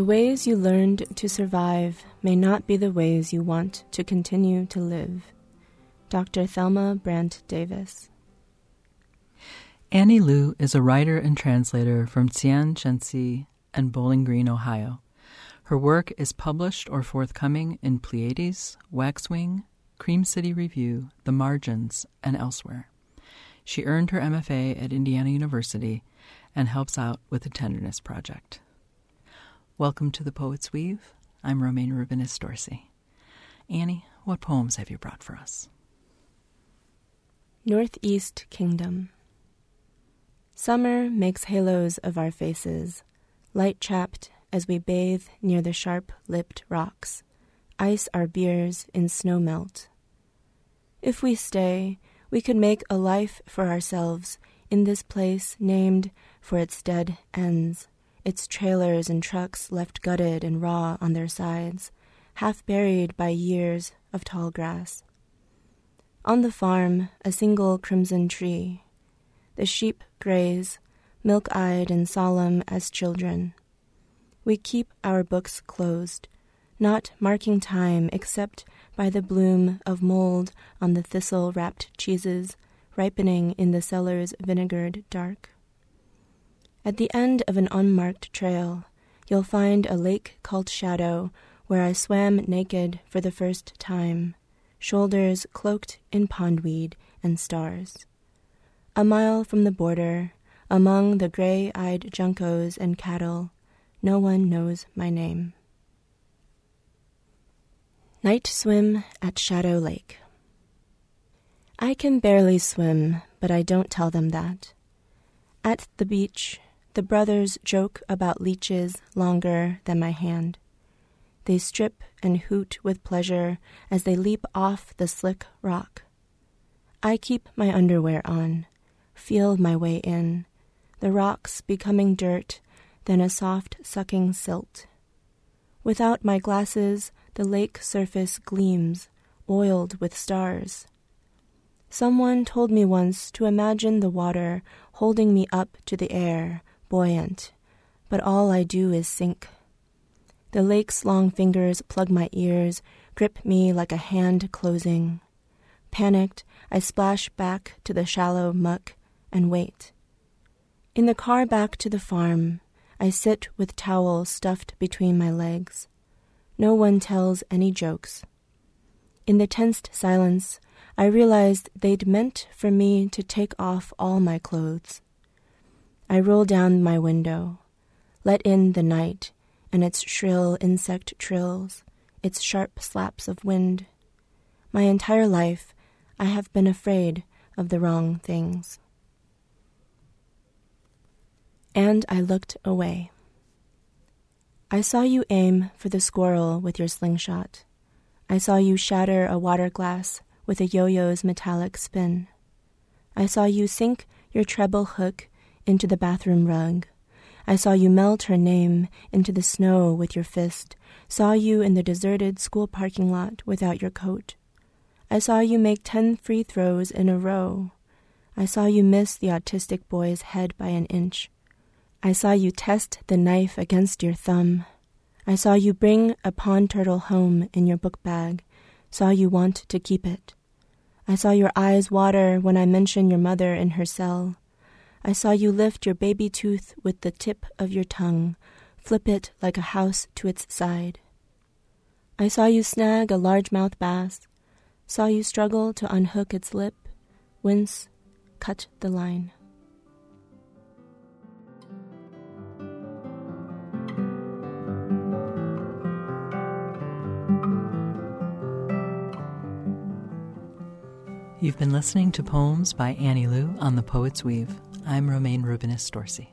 The ways you learned to survive may not be the ways you want to continue to live. Dr. Thelma Brandt Davis. Annie Lu is a writer and translator from Tianjin and Bowling Green, Ohio. Her work is published or forthcoming in Pleiades, Waxwing, Cream City Review, The Margins, and elsewhere. She earned her MFA at Indiana University and helps out with the Tenderness Project. Welcome to the Poet's Weave. I'm Romaine Rubinis Dorsey. Annie, what poems have you brought for us? Northeast Kingdom. Summer makes halos of our faces, light chapped as we bathe near the sharp lipped rocks, ice our beers in snow melt. If we stay, we could make a life for ourselves in this place named for its dead ends, its trailers and trucks left gutted and raw on their sides, half buried by years of tall grass. On the farm, a single crimson tree, the sheep graze, milk eyed and solemn as children. We keep our books closed, not marking time except by the bloom of mold on the thistle wrapped cheeses ripening in the cellar's vinegared dark. At the end of an unmarked trail, you'll find a lake called Shadow where I swam naked for the first time, shoulders cloaked in pondweed and stars. A mile from the border, among the gray eyed juncos and cattle, no one knows my name. Night swim at Shadow Lake. I can barely swim, but I don't tell them that. At the beach, the brothers joke about leeches longer than my hand. They strip and hoot with pleasure as they leap off the slick rock. I keep my underwear on feel my way in, the rocks becoming dirt, then a soft sucking silt. Without my glasses, the lake surface gleams, oiled with stars. Someone told me once to imagine the water holding me up to the air, buoyant, but all I do is sink. The lake's long fingers plug my ears, grip me like a hand closing. Panicked, I splash back to the shallow muck and wait. In the car back to the farm, I sit with towel stuffed between my legs. No one tells any jokes. In the tensed silence, I realized they'd meant for me to take off all my clothes. I roll down my window, let in the night and its shrill insect trills, its sharp slaps of wind. My entire life, I have been afraid of the wrong things and I looked away. I saw you aim for the squirrel with your slingshot. I saw you shatter a water glass with a yo yo's metallic spin. I saw you sink your treble hook into the bathroom rug. I saw you melt her name into the snow with your fist, saw you in the deserted school parking lot without your coat. I saw you make ten free throws in a row. I saw you miss the autistic boy's head by an inch. I saw you test the knife against your thumb. I saw you bring a pond turtle home in your book bag, saw you want to keep it. I saw your eyes water when I mention your mother in her cell. I saw you lift your baby tooth with the tip of your tongue, flip it like a house to its side. I saw you snag a largemouth bass, saw you struggle to unhook its lip, wince, cut the line. You've been listening to poems by Annie Lu on The Poet's Weave. I'm Romaine Rubinis Dorsey.